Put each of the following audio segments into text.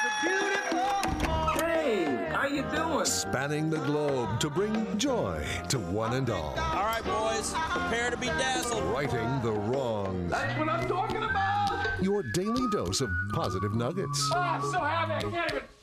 Hey, how you doing? Spanning the globe to bring joy to one and all. All right, boys, prepare to be dazzled. Righting the wrongs. That's what I'm talking about. Your daily dose of positive nuggets. Oh, I'm so happy I can't even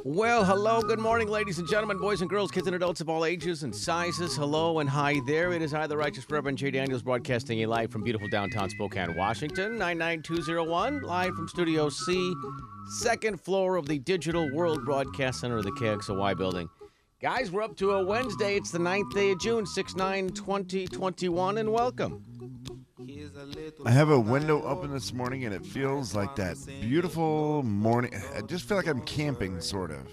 Well, hello, good morning, ladies and gentlemen, boys and girls, kids and adults of all ages and sizes. Hello and hi there. It is I, the Righteous Reverend Jay Daniels, broadcasting a live from beautiful downtown Spokane, Washington, 99201, live from Studio C, second floor of the Digital World Broadcast Center of the KXLY building. Guys, we're up to a Wednesday. It's the 9th day of June, 6 9 2021, and welcome. I have a window open this morning and it feels like that beautiful morning. I just feel like I'm camping, sort of.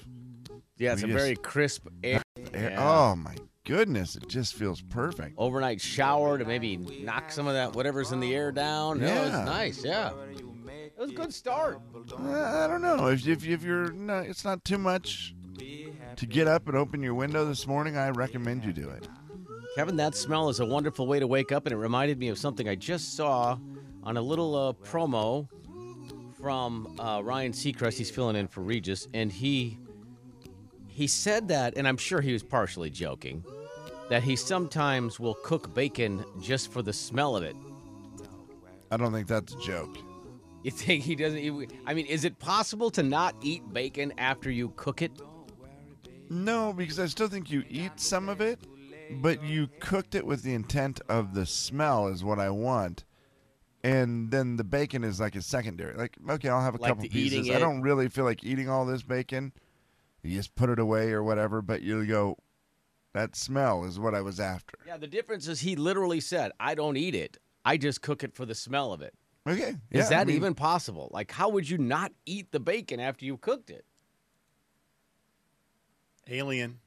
Yeah, it's a We very crisp air. Air- Yeah. Oh my goodness, it just feels perfect. overnight shower to maybe knock some of that whatever's in the air down. Yeah, Yeah. it's nice. Yeah, it was a good start. Uh, I don't know if if, if you're not, it's not too much to get up and open your window this morning. I recommend you do it. Kevin, that smell is a wonderful way to wake up, and it reminded me of something I just saw on a little uh, promo from uh, Ryan Seacrest. He's filling in for Regis, and he he said that, and I'm sure he was partially joking, that he sometimes will cook bacon just for the smell of it. I don't think that's a joke. You think he doesn't? Even, I mean, is it possible to not eat bacon after you cook it? No, because I still think you eat some of it, but you cooked it with the intent of the smell is what I want. And then the bacon is like a secondary. Like, okay, I'll have a Like couple the pieces. I it? don't really feel like eating all this bacon. You just put it away or whatever, but you go, that smell is what I was after. Yeah, the difference is he literally said, I don't eat it. I just cook it for the smell of it. Okay. Is yeah, I that mean, even possible? Like, how would you not eat the bacon after you cooked it? Alien.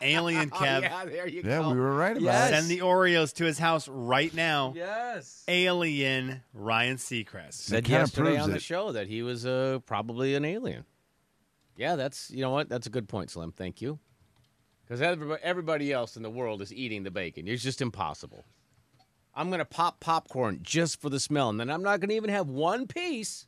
Alien Oh, Kev. yeah, there you Yeah, go. we were right about Yes. it. Send the Oreos to his house right now. Yes. Alien Ryan Seacrest. Said kinda yesterday proves on the it. show that he was uh, probably an alien. Yeah, that's, you know what? That's a good point, Slim. Thank you. Because everybody, everybody else in the world is eating the bacon. It's just impossible. I'm going to pop popcorn just for the smell, and then I'm not going to even have one piece.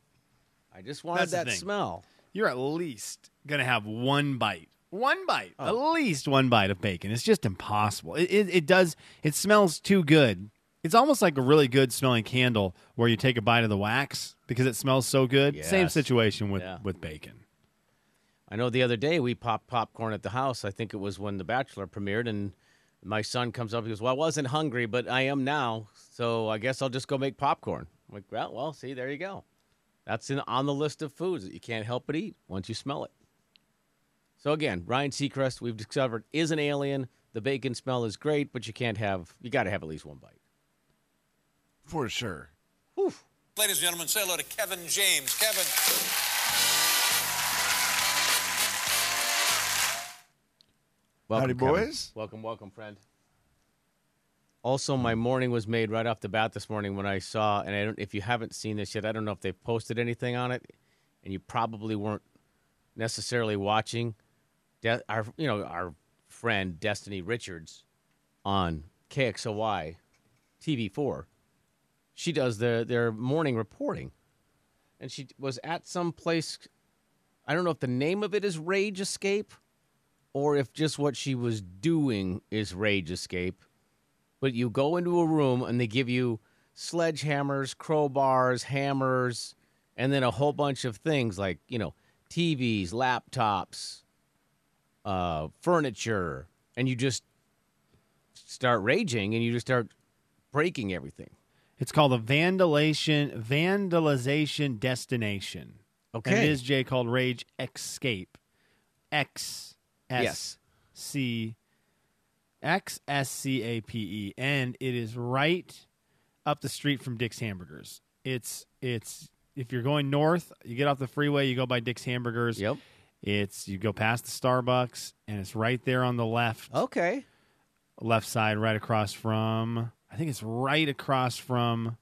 I just wanted That's the that thing. smell. You're at least going to have one bite. One bite. Oh. At least one bite of bacon. It's just impossible. It, it, it does, it smells too good. It's almost like a really good smelling candle where you take a bite of the wax because it smells so good. Same situation with, Yeah. with bacon. I know the other day we popped popcorn at the house. I think it was when The Bachelor premiered, and my son comes up. He goes, "Well, I wasn't hungry, but I am now, so I guess I'll just go make popcorn." I'm like, "Well, well, see, there you go. That's in, on the list of foods that you can't help but eat once you smell it." So again, Ryan Seacrest, we've discovered, is an alien. The bacon smell is great, but you can't have. You got to have at least one bite. For sure. Ladies and gentlemen, say hello to Kevin James. Kevin. Welcome, Howdy, Kevin. boys. Welcome, welcome, friend. Also, my morning was made right off the bat this morning when I saw, and I don't, if you haven't seen this yet, I don't know if they've posted anything on it, and you probably weren't necessarily watching. De- our, you know, our friend Destiny Richards on KXLY TV4. She does their their morning reporting, and she was at some place. I don't know if the name of it is Rage Escape or if just what she was doing is rage escape. But you go into a room and they give you sledgehammers, crowbars, hammers, and then a whole bunch of things like, you know, TVs, laptops, uh, furniture, and you just start raging and you just start breaking everything. It's called a vandalization vandalization destination. And Okay. it is Jay called Rage Escape. X S. C X S C A P E. And it is right up the street from Dick's Hamburgers. It's it's if you're going north, you get off the freeway, you go by Dick's Hamburgers. Yep. It's you go past the Starbucks, and it's right there on the left, Okay. left side, right across from. I think it's right across from.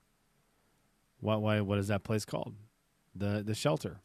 What what what is that place called? The the shelter.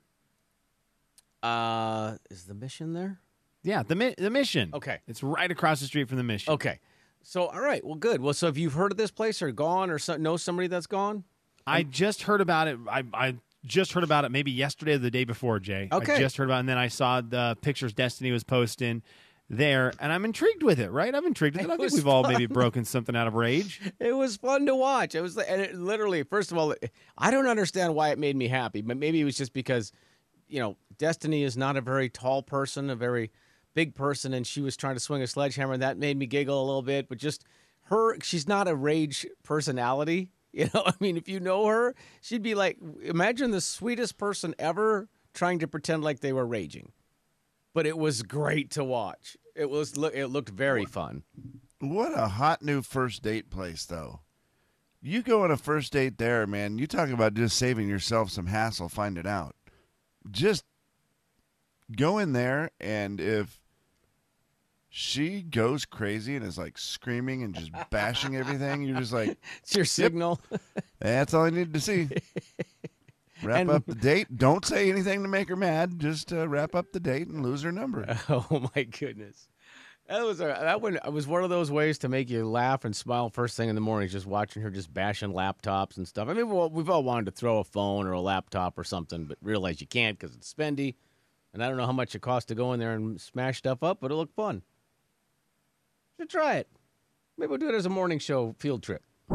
Uh, is the mission there? Yeah, the mi- the mission. Okay. it's right across the street from the mission. Okay. So, all right. Well, good. Well, so if you've heard of this place or gone or so, know somebody that's gone, I just heard about it. I, I just heard about it maybe yesterday or the day before, Jay. I Okay. just heard about it, and then I saw the pictures Destiny was posting there, and I'm intrigued with it, right? I'm intrigued with it. It I think we've all maybe broken something out of rage. it was fun to watch. It was, and it literally, first of all, I don't understand why it made me happy, but maybe it was just because, you know, Destiny is not a very tall person, a very big person, and she was trying to swing a sledgehammer, and that made me giggle a little bit. But just her, she's not a rage personality. You know, I mean, if you know her, she'd be like, imagine the sweetest person ever trying to pretend like they were raging. But it was great to watch. It was, look, it looked very fun. What a hot new first date place, though. You go on a first date there, man. You talk about just saving yourself some hassle. Find it out. Just go in there, and if she goes crazy and is like screaming and just bashing everything, you're just like, It's your signal. that's all I need to see. Wrap And- up the date. Don't say anything to make her mad. Just uh, wrap up the date and lose her number. Oh my goodness. That was a, that one was one of those ways to make you laugh and smile first thing in the morning, just watching her just bashing laptops and stuff. I mean, well, we've all wanted to throw a phone or a laptop or something, but realize you can't because it's spendy. And I don't know how much it costs to go in there and smash stuff up, but it looked fun. Should try it. Maybe we'll do it as a morning show field trip.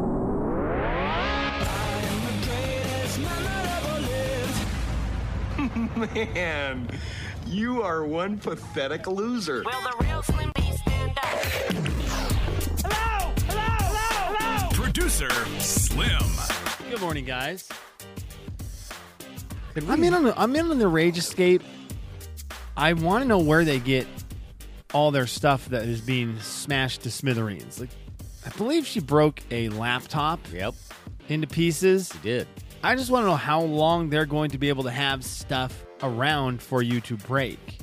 Man, you are one pathetic loser. Will the real Slim B stand up? Hello! Hello! Hello! Hello! Producer Slim. Good morning, guys. I'm in on the, I'm in on the Rage Escape. I want to know where they get all their stuff that is being smashed to smithereens. Like, I believe she broke a laptop Yep, into pieces. she did. I just want to know how long they're going to be able to have stuff around for you to break.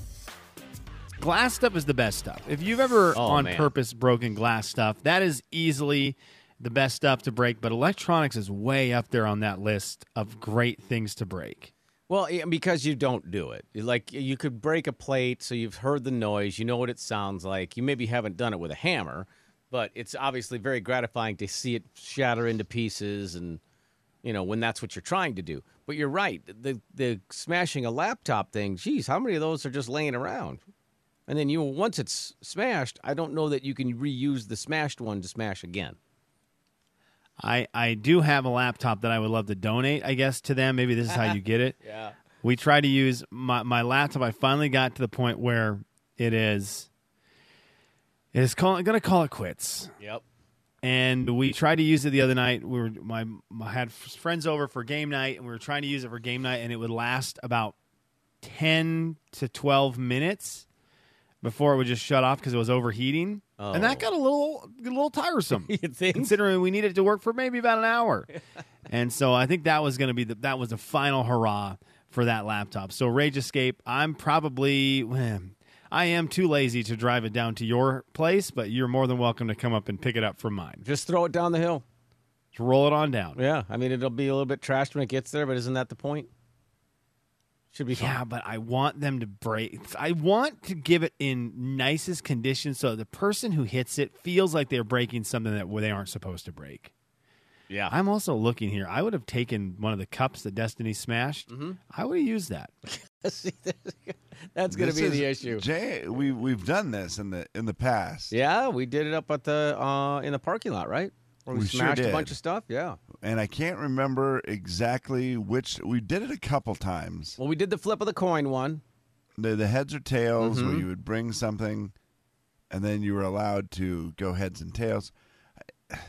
Glass stuff is the best stuff. If you've ever Oh, on man. purpose broken glass stuff, that is easily the best stuff to break, but electronics is way up there on that list of great things to break. Well, because you don't do it. Like you could break a plate, so you've heard the noise, you know what it sounds like. You maybe haven't done it with a hammer, but it's obviously very gratifying to see it shatter into pieces, and you know when that's what you're trying to do. But you're right. The the smashing a laptop thing. Geez, how many of those are just laying around? And then you once it's smashed, I don't know that you can reuse the smashed one to smash again. I, I do have a laptop that I would love to donate, I guess, to them. Maybe this is how you get it. Yeah. We try to use my, my laptop. I finally got to the point where it is it is call, going to call it quits. Yep. and we tried to use it the other night. We were my, I had friends over for game night, and we were trying to use it for game night, and it would last about ten to twelve minutes before it would just shut off because it was overheating, and that oh. got a little a little tiresome. Considering we needed it to work for maybe about an hour, and so I think that was going to be the, that was the final hurrah for that laptop. So Rage Escape, I'm probably. I am too lazy to drive it down to your place, but you're more than welcome to come up and pick it up from mine. Just throw it down the hill. Just roll it on down. Yeah, I mean it'll be a little bit trashed when it gets there, but isn't that the point? Should be fine. Yeah, but I want them to break. I want to give it in nicest condition so the person who hits it feels like they're breaking something that they aren't supposed to break. Yeah. I'm also looking here. I would have taken one of the cups that Destiny smashed. Mm-hmm. I would have used that. See, that's going to This be the issue. Jay, we we've done this in the in the past. Yeah, we did it up at the uh, in the parking lot, right? Where we, We sure smashed a bunch of stuff. Yeah. and I can't remember exactly which. We did it a couple times. Well, we did the flip of the coin one. The, the heads or tails, where Mhm. you would bring something, and then you were allowed to go heads and tails. and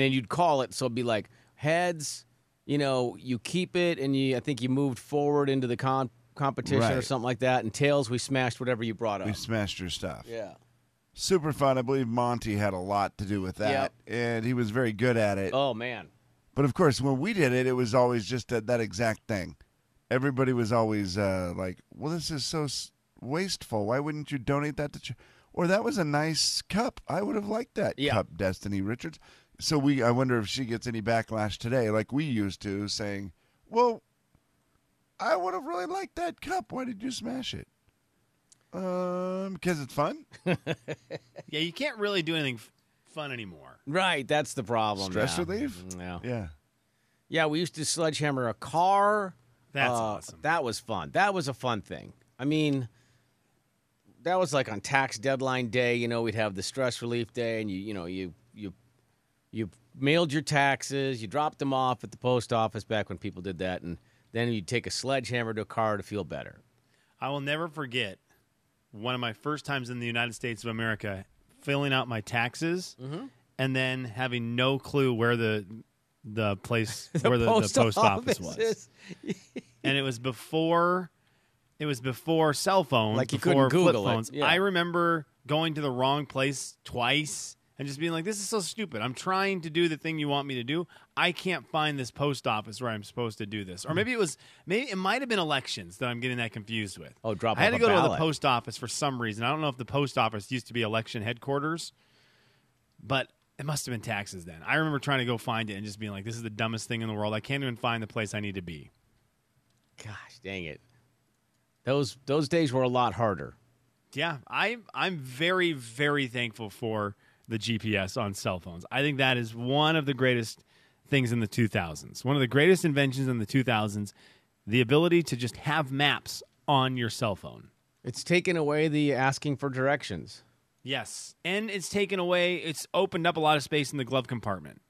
then you'd call it so it'd be like heads you know you keep it and you i think you moved forward into the con- competition or something like that and tails we smashed whatever you brought up We smashed your stuff. yeah Super fun. I believe Monty had a lot to do with that, and he was very good at it. oh man But of course, when we did it, it was always just that, that exact thing. Everybody was always uh, like, "Well, this is so s- wasteful. Why wouldn't you donate that to?" Ch-? Or that was a nice cup. I would have liked that Yeah. cup, Destiny Richards. So we, I wonder if she gets any backlash today, like we used to, saying, "Well, I would have really liked that cup. Why did you smash it?" Um, because it's fun. Yeah, you can't really do anything f- fun anymore. Right, that's the problem. Stress yeah. relief? Yeah. Yeah. Yeah, we used to sledgehammer a car. That's Uh, awesome. That was fun. That was a fun thing. I mean, that was like on tax deadline day. You know, we'd have the stress relief day, and you, you know, you you you mailed your taxes, you dropped them off at the post office back when people did that, and then you'd take a sledgehammer to a car to feel better. I will never forget one of my first times in the United States of America filling out my taxes Mm-hmm. and then having no clue where the the place where the, post the post office, office was. and it was before it was before cell phones, Like you before couldn't flip Google it, phones. yeah. I remember going to the wrong place twice and just being like, "This is so stupid. I'm trying to do the thing you want me to do. I can't find this post office where I'm supposed to do this." Or hmm. maybe it was maybe it might have been elections that I'm getting that confused with. Oh, drop I had to go to the post office for some reason. I don't know if the post office used to be election headquarters, but it must have been taxes then. I remember trying to go find it and just being like, "This is the dumbest thing in the world. I can't even find the place I need to be." Gosh, dang it! Those those days were a lot harder. Yeah, I I'm very very thankful for the GPS on cell phones. I think that is one of the greatest things in the 2000s. One of the greatest inventions in the 2000s, the ability to just have maps on your cell phone. It's taken away the asking for directions. Yes, and it's taken away it's opened up a lot of space in the glove compartment.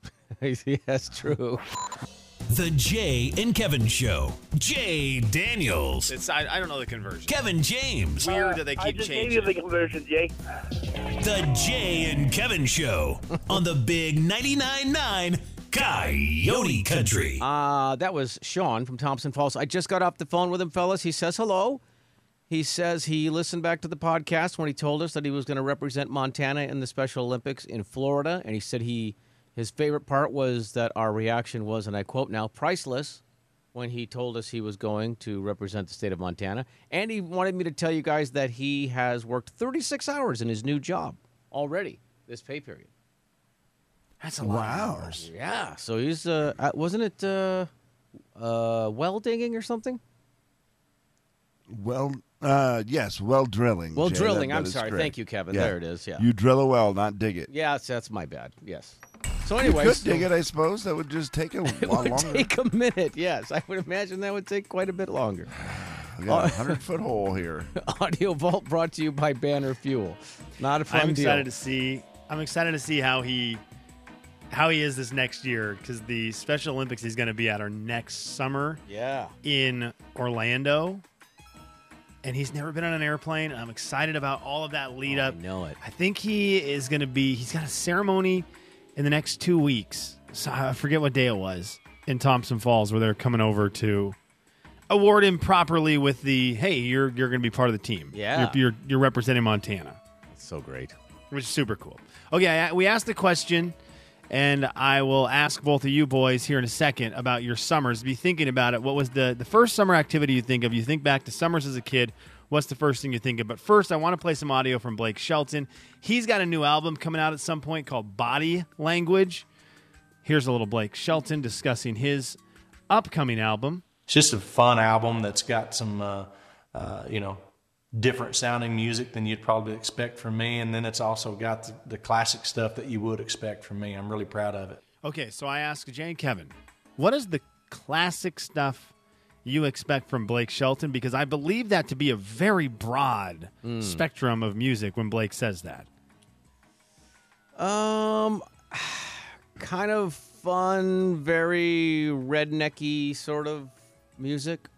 yes, true. The Jay and Kevin Show. Jay Daniels. It's I, I don't know the conversion. Kevin James. Weird that they keep I keep just gave changing. you the conversion, Jay. The Jay and Kevin Show on the Big 99.9 9 Coyote Country. Uh, that was Sean from Thompson Falls. I just got off the phone with him, fellas. He says hello. He says he listened back to the podcast when he told us that he was going to represent Montana in the Special Olympics in Florida, and he said he his favorite part was that our reaction was, and I quote now, priceless when he told us he was going to represent the state of Montana. And he wanted me to tell you guys that he has worked 36 hours in his new job already this pay period. That's a lot Wow. of hours. Yeah, so he's uh, uh wasn't it uh, uh, well digging or something? Well, uh, yes, well drilling. Well Jay, drilling. that I'm sorry. correct. Thank you, Kevin. Yeah. There it is. Yeah. You drill a well, not dig it. Yeah, that's, that's my bad. Yes. So, You anyway, could dig it, I suppose. That would just take a it lot would longer. take a minute. Yes, I would imagine that would take quite a bit longer. We got a uh, hundred foot hole here. Audio Vault brought to you by Banner Fuel. Not a fun I'm deal. excited to see. I'm excited to see how he how he is this next year because the Special Olympics he's going to be at are next summer yeah. in Orlando, and he's never been on an airplane. I'm excited about all of that lead oh, up. I know it. I think he is going to be. He's got a ceremony in the next two weeks. So I forget what day it was in Thompson Falls where they're coming over to award him properly with the hey, you're you're going to be part of the team. Yeah. you're, you're you're representing Montana It's so great. which is super cool. Okay, I- we asked the question, and I will ask both of you boys here in a second about your summers. Be thinking about it. What was the the first summer activity you think of? You think back to summers as a kid. What's the first thing you think of? But first, I want to play some audio from Blake Shelton. He's got a new album coming out at some point called Body Language. Here's a little Blake Shelton discussing his upcoming album. It's just a fun album that's got some, uh, uh, you know, different sounding music than you'd probably expect from me. And then it's also got the, the classic stuff that you would expect from me. I'm really proud of it. Okay, so I asked Jay and Kevin, what is the classic stuff you expect from Blake Shelton? Because I believe that to be a very broad spectrum of music when Blake says that. Um, kind of fun, very rednecky sort of music.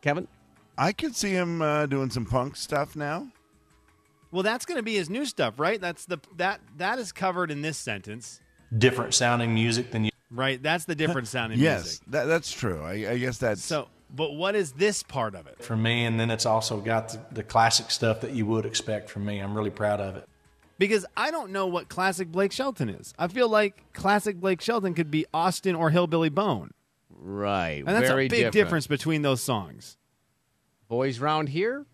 Kevin? I could see him uh, doing some punk stuff now. Well, that's going to be his new stuff, right? That's the that that is covered in this sentence, Different sounding music than you. Right? That's the different sounding yes, music. that, that's true. I, I guess that's So, but what is this part of it? For me, and then it's also got the, the classic stuff that you would expect from me. I'm really proud of it. because I don't know what classic Blake Shelton is. I feel like classic Blake Shelton could be Austin or Hillbilly Bone. Right. And that's very a big different. difference between those songs. Boys round here?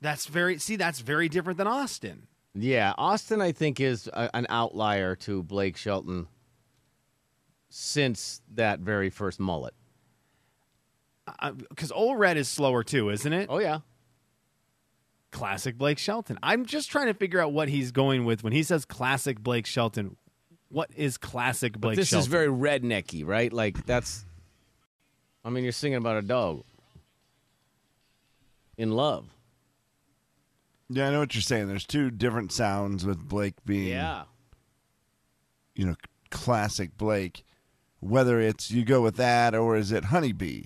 That's very see that's very different than Austin. Yeah, Austin, I think, is a, an outlier to Blake Shelton since that very first mullet. Because Ol' Red is slower too, isn't it? Oh yeah. Classic Blake Shelton. I'm just trying to figure out what he's going with when he says classic Blake Shelton. What is classic But Blake this Shelton? is very rednecky, right? Like that's. I mean, you're singing about a dog in love. Yeah, I know what you're saying. There's two different sounds with Blake being, Yeah. you know, classic Blake. Whether it's you go with that or is it Honeybee?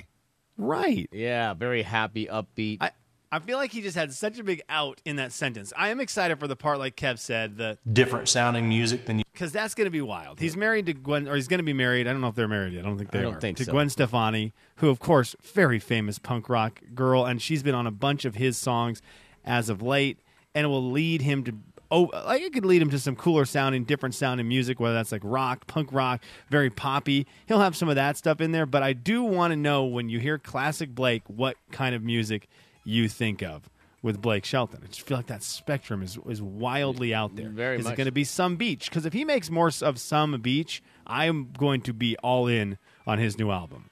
right. Yeah, very happy, upbeat. I, I feel like he just had such a big out in that sentence. I am excited for the part, like Kev said, the Different sounding music than you. because that's going to be wild. He's married to Gwen, or he's going to be married. I don't know if they're married yet. I don't think they I don't are. think to so. Gwen Stefani, who, of course, very famous punk rock girl, and she's been on a bunch of his songs as of late, and it will lead him to. Oh, like it could lead him to some cooler sounding, different sounding music, whether that's like rock, punk rock, very poppy. He'll have some of that stuff in there, but I do want to know when you hear classic Blake, what kind of music you think of with Blake Shelton. I just feel like that spectrum is is wildly out there. Very is it going to be some beach? Because if he makes more of some beach, I am going to be all in on his new album.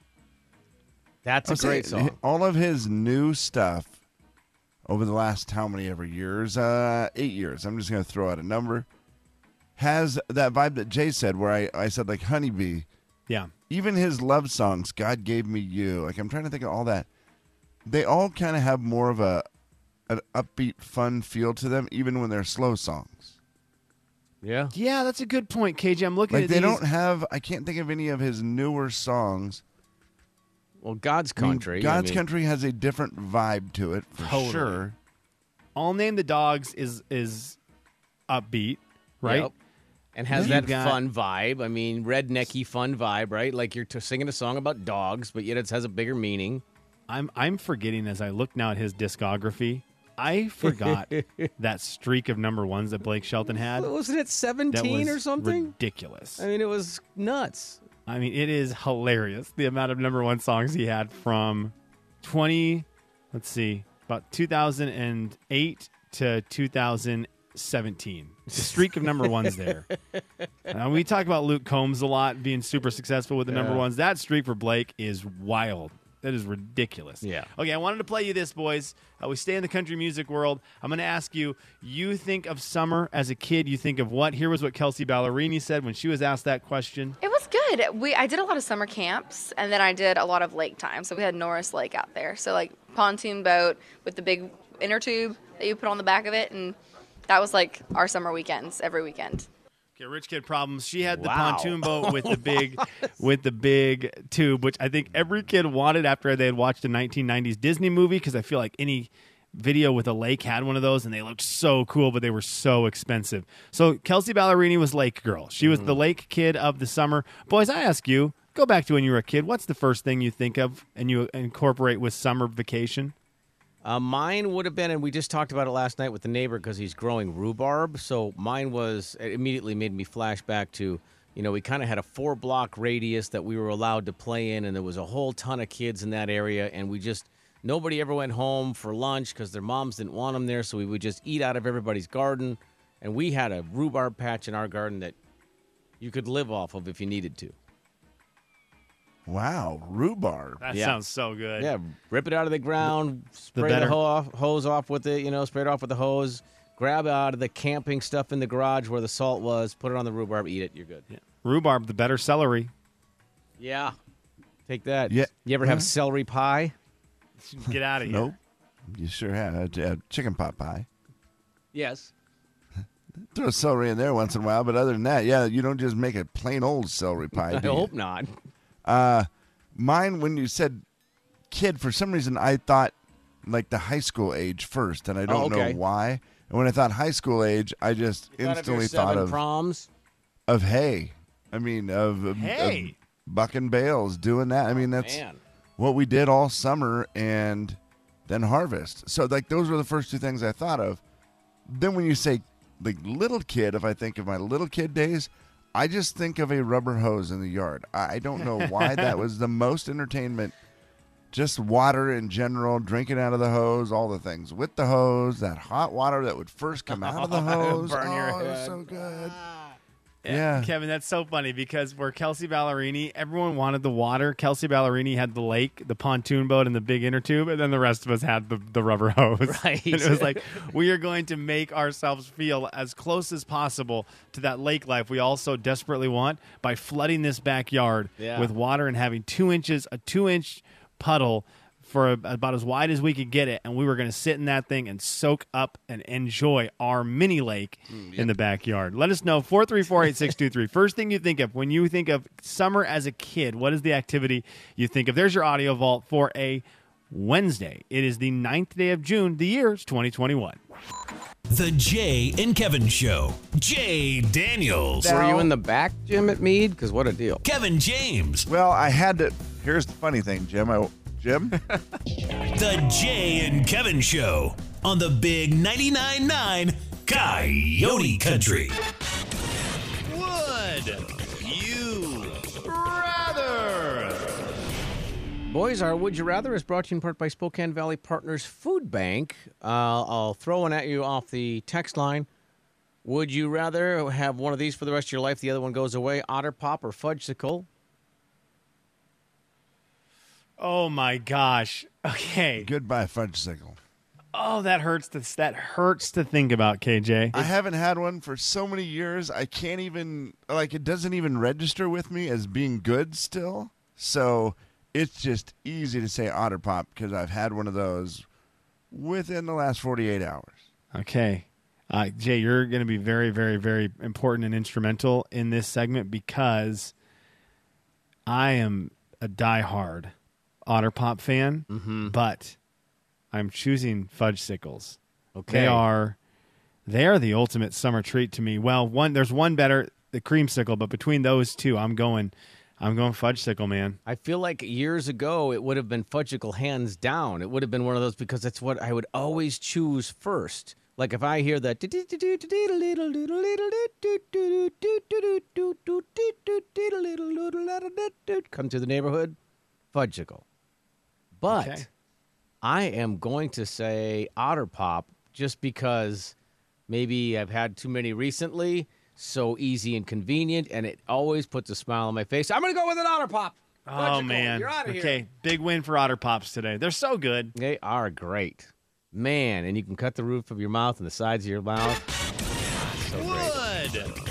That's a I'll say great song. All of his new stuff over the last how many ever years? Uh, eight years. I'm just going to throw out a number. Has that vibe that Jay said, where I, I said like Honeybee. Yeah. Even his love songs, God gave me you. Like I'm trying to think of all that. They all kind of have more of a an upbeat, fun feel to them, even when they're slow songs. Yeah. Yeah, that's a good point, KJ. I'm looking Like at they these. don't have. I can't think of any of his newer songs. Well, God's I mean, country. I God's mean, country has a different vibe to it for Totally. sure. I'll Name the Dogs is is upbeat, right? Yep. And has Yeah. that got- fun vibe. I mean, rednecky fun vibe, right? Like you're t- singing a song about dogs, but yet it has a bigger meaning. I'm I'm forgetting as I look now at his discography. I forgot that streak of number ones that Blake Shelton had. Wasn't it That 17 was or something? ridiculous. I mean, it was nuts. I mean, it is hilarious the amount of number one songs he had from 20, let's see, about 2008 to 2017. The streak of number ones there. Uh, we talk about Luke Combs a lot being super successful with the number ones. That streak for Blake is wild. That is ridiculous. Yeah. Okay, I wanted to play you this, boys. Uh, we stay in the country music world. I'm going to ask you. You think of summer as a kid. You think of what? Here was what Kelsea Ballerini said when she was asked that question. It was good. We I did a lot of summer camps and then I did a lot of lake time. So we had Norris Lake out there. So like pontoon boat with the big inner tube that you put on the back of it and that was like our summer weekends every weekend. Okay, rich kid problems. She had the Wow. pontoon boat with the big, with the big tube, which I think every kid wanted after they had watched a 1990s Disney movie. Because I feel like any video with a lake had one of those, and they looked so cool, but they were so expensive. So Kelsea Ballerini was lake girl. She was the mm-hmm. lake kid of the summer. Boys, I ask you, go back to when you were a kid. What's the first thing you think of and you incorporate with summer vacation? Uh, mine would have been, and we just talked about it last night with the neighbor because he's growing rhubarb. So mine was it immediately made me flash back to, you know, we kind of had a four block radius that we were allowed to play in, and there was a whole ton of kids in that area, and we just nobody ever went home for lunch because their moms didn't want them there, so we would just eat out of everybody's garden, and we had a rhubarb patch in our garden that you could live off of if you needed to. Wow, rhubarb. That Yeah. sounds so good. Yeah, rip it out of the ground, spray the, better. ho- off, hose off with it, you know, spray it off with the hose, grab out of the camping stuff in the garage where the salt was, put it on the rhubarb, eat it, you're good. Yeah. Rhubarb, the better celery. Yeah. Take that. Yeah. You ever have Huh? celery pie? Get out of here. Nope. You sure have. Uh, chicken pot pie. Yes. Throw celery in there once in a while, but other than that, yeah, you don't just make a plain old celery pie. I do you? hope not. Uh, mine, when you said kid, for some reason I thought like the high school age first, and I don't Oh, okay. know why. And when I thought high school age, I just You thought of your instantly thought of proms. of hay. I mean, of, of, Hay? of bucking bales, doing that. I mean, that's Man. what we did all summer, and then harvest. So like those were the first two things I thought of. Then when you say the little kid, if I think of my little kid days, I just think of a rubber hose in the yard. I don't know why that was the most entertainment. Just water in general, drinking out of the hose, all the things with the hose, that hot water that would first come out of the hose. Burn your oh, was head. so good. Yeah. Kevin, that's so funny because where Kelsea Ballerini, everyone wanted the water. Kelsea Ballerini had the lake, the pontoon boat, and the big inner tube, and then the rest of us had the, the rubber hose. Right. And it was like, we are going to make ourselves feel as close as possible to that lake life we all so desperately want by flooding this backyard Yeah. with water and having two inches, a two inch puddle for about as wide as we could get it, and we were going to sit in that thing and soak up and enjoy our mini lake hmm, in the backyard. Let us know 434-8623. First thing you think of when you think of summer as a kid, what is the activity you think of? There's your audio vault for a Wednesday. It is the 9th day of June. The year is 2021. The Jay and Kevin Show. Jay Daniels. Were you in the back, Jim, at Mead? Because what a deal. Kevin James. Well, I had to. Here's the funny thing, Jim. I, Jim, The Jay and Kevin Show on the Big 99.9 9 Coyote Country. Would you rather? Boys, our Would You Rather is brought to you in part by Spokane Valley Partners Food Bank. Uh, I'll throw one at you off the text line. Would you rather have one of these for the rest of your life? The other one goes away. Otter Pop or Fudgsicle? Oh my gosh. Okay. goodbye fudgsicle. Oh, that hurts to that hurts to think about, KJ. I haven't had one for so many years. I can't even like it doesn't even register with me as being good still. So it's just easy to say Otter Pop because I've had one of those within the last 48 hours. Okay. Uh, Jay, you're going to be very, very, very important and instrumental in this segment because I am a diehard Otter Pop fan, mm-hmm. but I'm choosing Fudgsicles. Okay. They are they are the ultimate summer treat to me. Well, one there's one better, the creamsicle, but between those two, I'm going I'm going Fudgsicle, man. I feel like years ago it would have been Fudgicle hands down. It would have been one of those because that's what I would always choose first. Like if I hear that come to the neighborhood, Fudgicle. But Okay. I am going to say Otter Pop just because maybe I've had too many recently. So easy and convenient, and it always puts a smile on my face. I'm going to go with an Otter Pop. Oh Fudgicle, man. you're out of okay, here. big win for Otter Pops today. They're so good. They are great, man. And you can cut the roof of your mouth and the sides of your mouth. So great.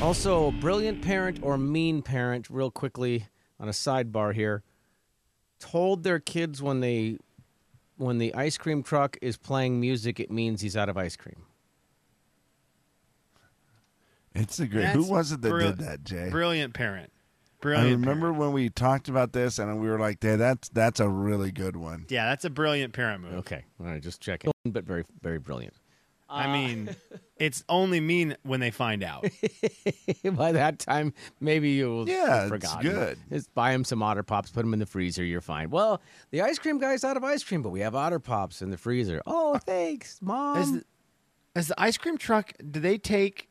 Also, brilliant parent or mean parent, real quickly on a sidebar here, told their kids when they when the ice cream truck is playing music, it means he's out of ice cream. It's a great. Who was it that brill- did that, Jay? Brilliant parent. Brilliant. I Brilliant. remember when we talked about this and we were like, "Hey, that's that's a really good one." Yeah, that's a brilliant parent move. Okay, all right, just checking, but very very brilliant. I uh, mean, it's only mean when they find out. By that time, maybe you'll Yeah, have it's good. Just buy him some Otter Pops, put them in the freezer. You're fine. Well, the ice cream guy's out of ice cream, but we have Otter Pops in the freezer. Oh, uh, thanks, mom. Is the, is the ice cream truck? Do they take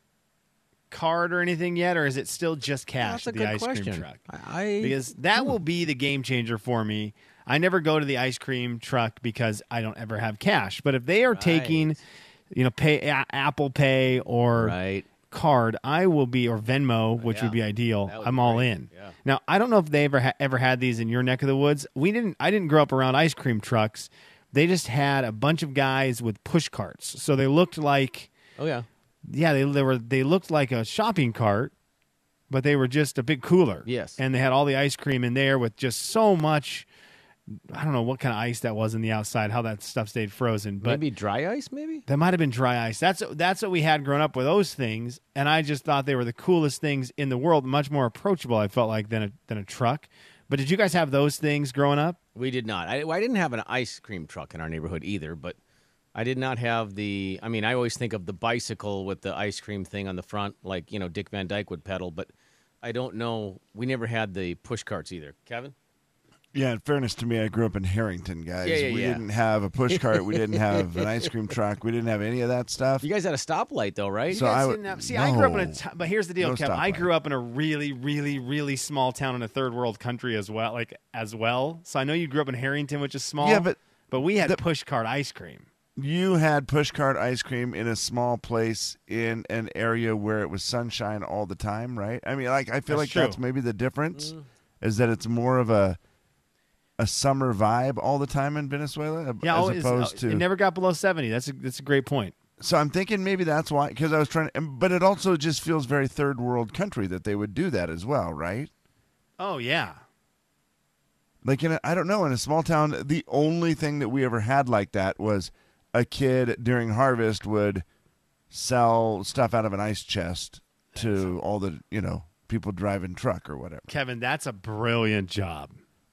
card or anything yet, or is it still just cash? That's a at the good ice cream question. truck. I- I- because that will be the game changer for me. I never go to the ice cream truck because I don't ever have cash. But if they are taking, you know, pay a- Apple Pay or right. card, I will be or Venmo, oh, which would be ideal. Would I'm be all great. in. Yeah. Now I don't know if they ever ha- ever had these in your neck of the woods. We didn't. I didn't grow up around ice cream trucks. They just had a bunch of guys with push carts, so they looked like Oh yeah. yeah they, they were they looked like a shopping cart, but they were just a big cooler. Yes. and they had all the ice cream in there with just so much. I don't know what kind of ice that was in the outside, how that stuff stayed frozen, but maybe dry ice, maybe. that might have been dry ice. That's that's what we had growing up with those things, and I just thought they were the coolest things in the world, much more approachable. I felt like than a than a truck. But did you guys have those things growing up? We did not. I, I didn't have an ice cream truck in our neighborhood either, but I did not have the. I mean, I always think of the bicycle with the ice cream thing on the front, like you know Dick Van Dyke would pedal. But I don't know. We never had the push carts either. Kevin. Yeah, in fairness to me, I grew up in Harrington, guys. Yeah, yeah, we yeah. didn't have a push cart. We didn't have an ice cream truck. We didn't have any of that stuff. You guys had a stoplight though, right? So You guys I have- see, I grew up in a. but here's the deal, No Kevin. I grew up in a really, really, really small town in a third world country as well, like as well. So I know you grew up in Harrington, which is small. Yeah, but but we had the- push cart ice cream. You had push cart ice cream in a small place in an area where it was sunshine all the time, right? I mean, like I feel That's like true. that's maybe the difference mm. is that it's more of a a summer vibe all the time in Venezuela Yeah, as opposed uh, to it never got below seventy. That's a that's a great point. So I'm thinking maybe that's why because I was trying to, but it also just feels very third world country that they would do that as well, right? Oh yeah, Like in a, I don't know in a small town, the only thing that we ever had like that was a kid during harvest would sell stuff out of an ice chest to all the you know people driving truck or whatever. Kevin, that's a brilliant job.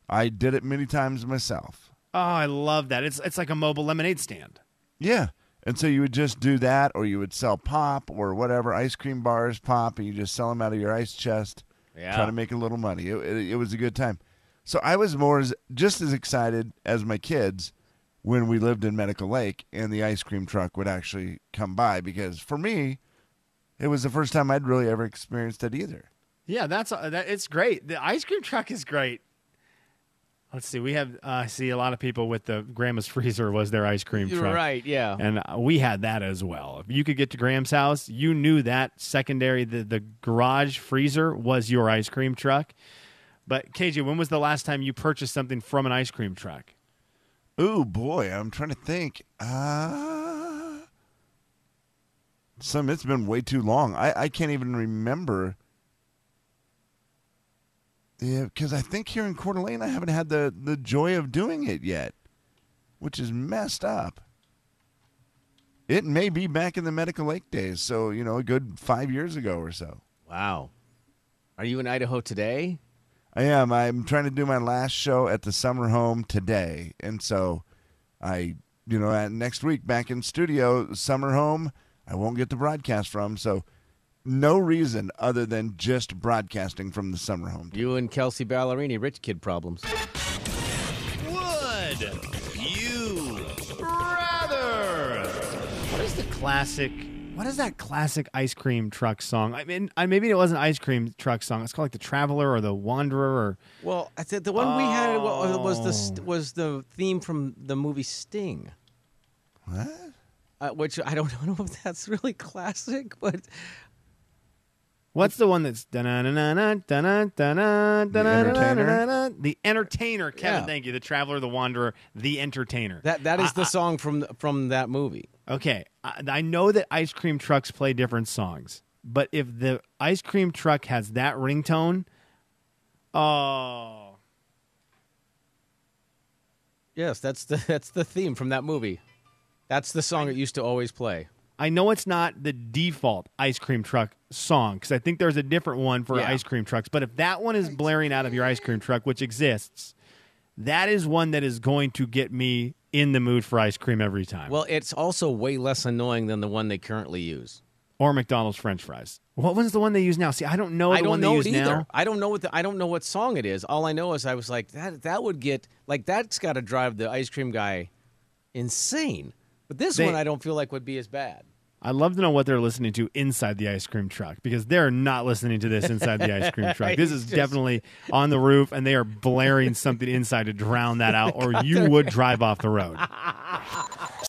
I did it many times myself. Oh, I love that. It's it's like a mobile lemonade stand. Yeah. And so you would just do that, or you would sell pop or whatever, ice cream bars, pop, and you just sell them out of your ice chest, Yeah. try to make a little money. It, it, it was a good time. So I was more as, just as excited as my kids when we lived in Medical Lake and the ice cream truck would actually come by because for me, it was the first time I'd really ever experienced it either. Yeah, that's uh, that. It's great. The ice cream truck is great. Let's see. We have uh, I see a lot of people with the Grandma's freezer was their ice cream You're truck. right, yeah. and uh, we had that as well. If you could get to Graham's house, you knew that secondary the the garage freezer was your ice cream truck. But KJ, when was the last time you purchased something from an ice cream truck? Ooh, boy, I'm trying to think. Uh, some, it's been way too long. I, I can't even remember. Yeah, because I think here in Coeur d'Alene, I haven't had the, the joy of doing it yet, which is messed up. It may be back in the Medical Lake days, so, you know, a good five years ago or so. Wow. Are you in Idaho today? I am. I'm trying to do my last show at the summer home today, and so I, you know, next week back in studio, summer home. I won't get the broadcast from, so no reason other than just broadcasting from the summer home. You and Kelsea Ballerini, rich kid problems. Would you rather? What is the classic? What is that classic ice cream truck song? I mean, I, maybe it wasn't ice cream truck song. It's called like the Traveler or the Wanderer or Well, I said the one we had wa- was the Oh. was the theme from the movie Sting. What? Uh, which I don't know if that's really classic, but What's the one that's da-na-na-na, da-na-na-na-na? The Entertainer, Kevin. Yeah. Thank you. The Traveler, the Wanderer, the Entertainer. that that is I- the song from from that movie. Okay, I, I know that ice cream trucks play different songs, but if the ice cream truck has that ringtone, oh, Yes, that's the that's the theme from that movie. That's the song it used to always play. I know it's not the default ice cream truck song because I think there's a different one for Yeah. ice cream trucks. But if that one is blaring out of your ice cream truck, which exists, that is one that is going to get me in the mood for ice cream every time. Well, it's also way less annoying than the one they currently use. or McDonald's French fries. What was the one they use now? See, I don't know the I don't one know they it use either. now. I don't know what the, I don't know what song it is. All I know is I was like that that would get like that's got to drive the ice cream guy insane. But this They- one I don't feel like would be as bad. I'd love to know what they're listening to inside the ice cream truck because they're not listening to this inside the ice cream truck. This is just- definitely on the roof and they are blaring something inside to drown that out, or you would drive off the road.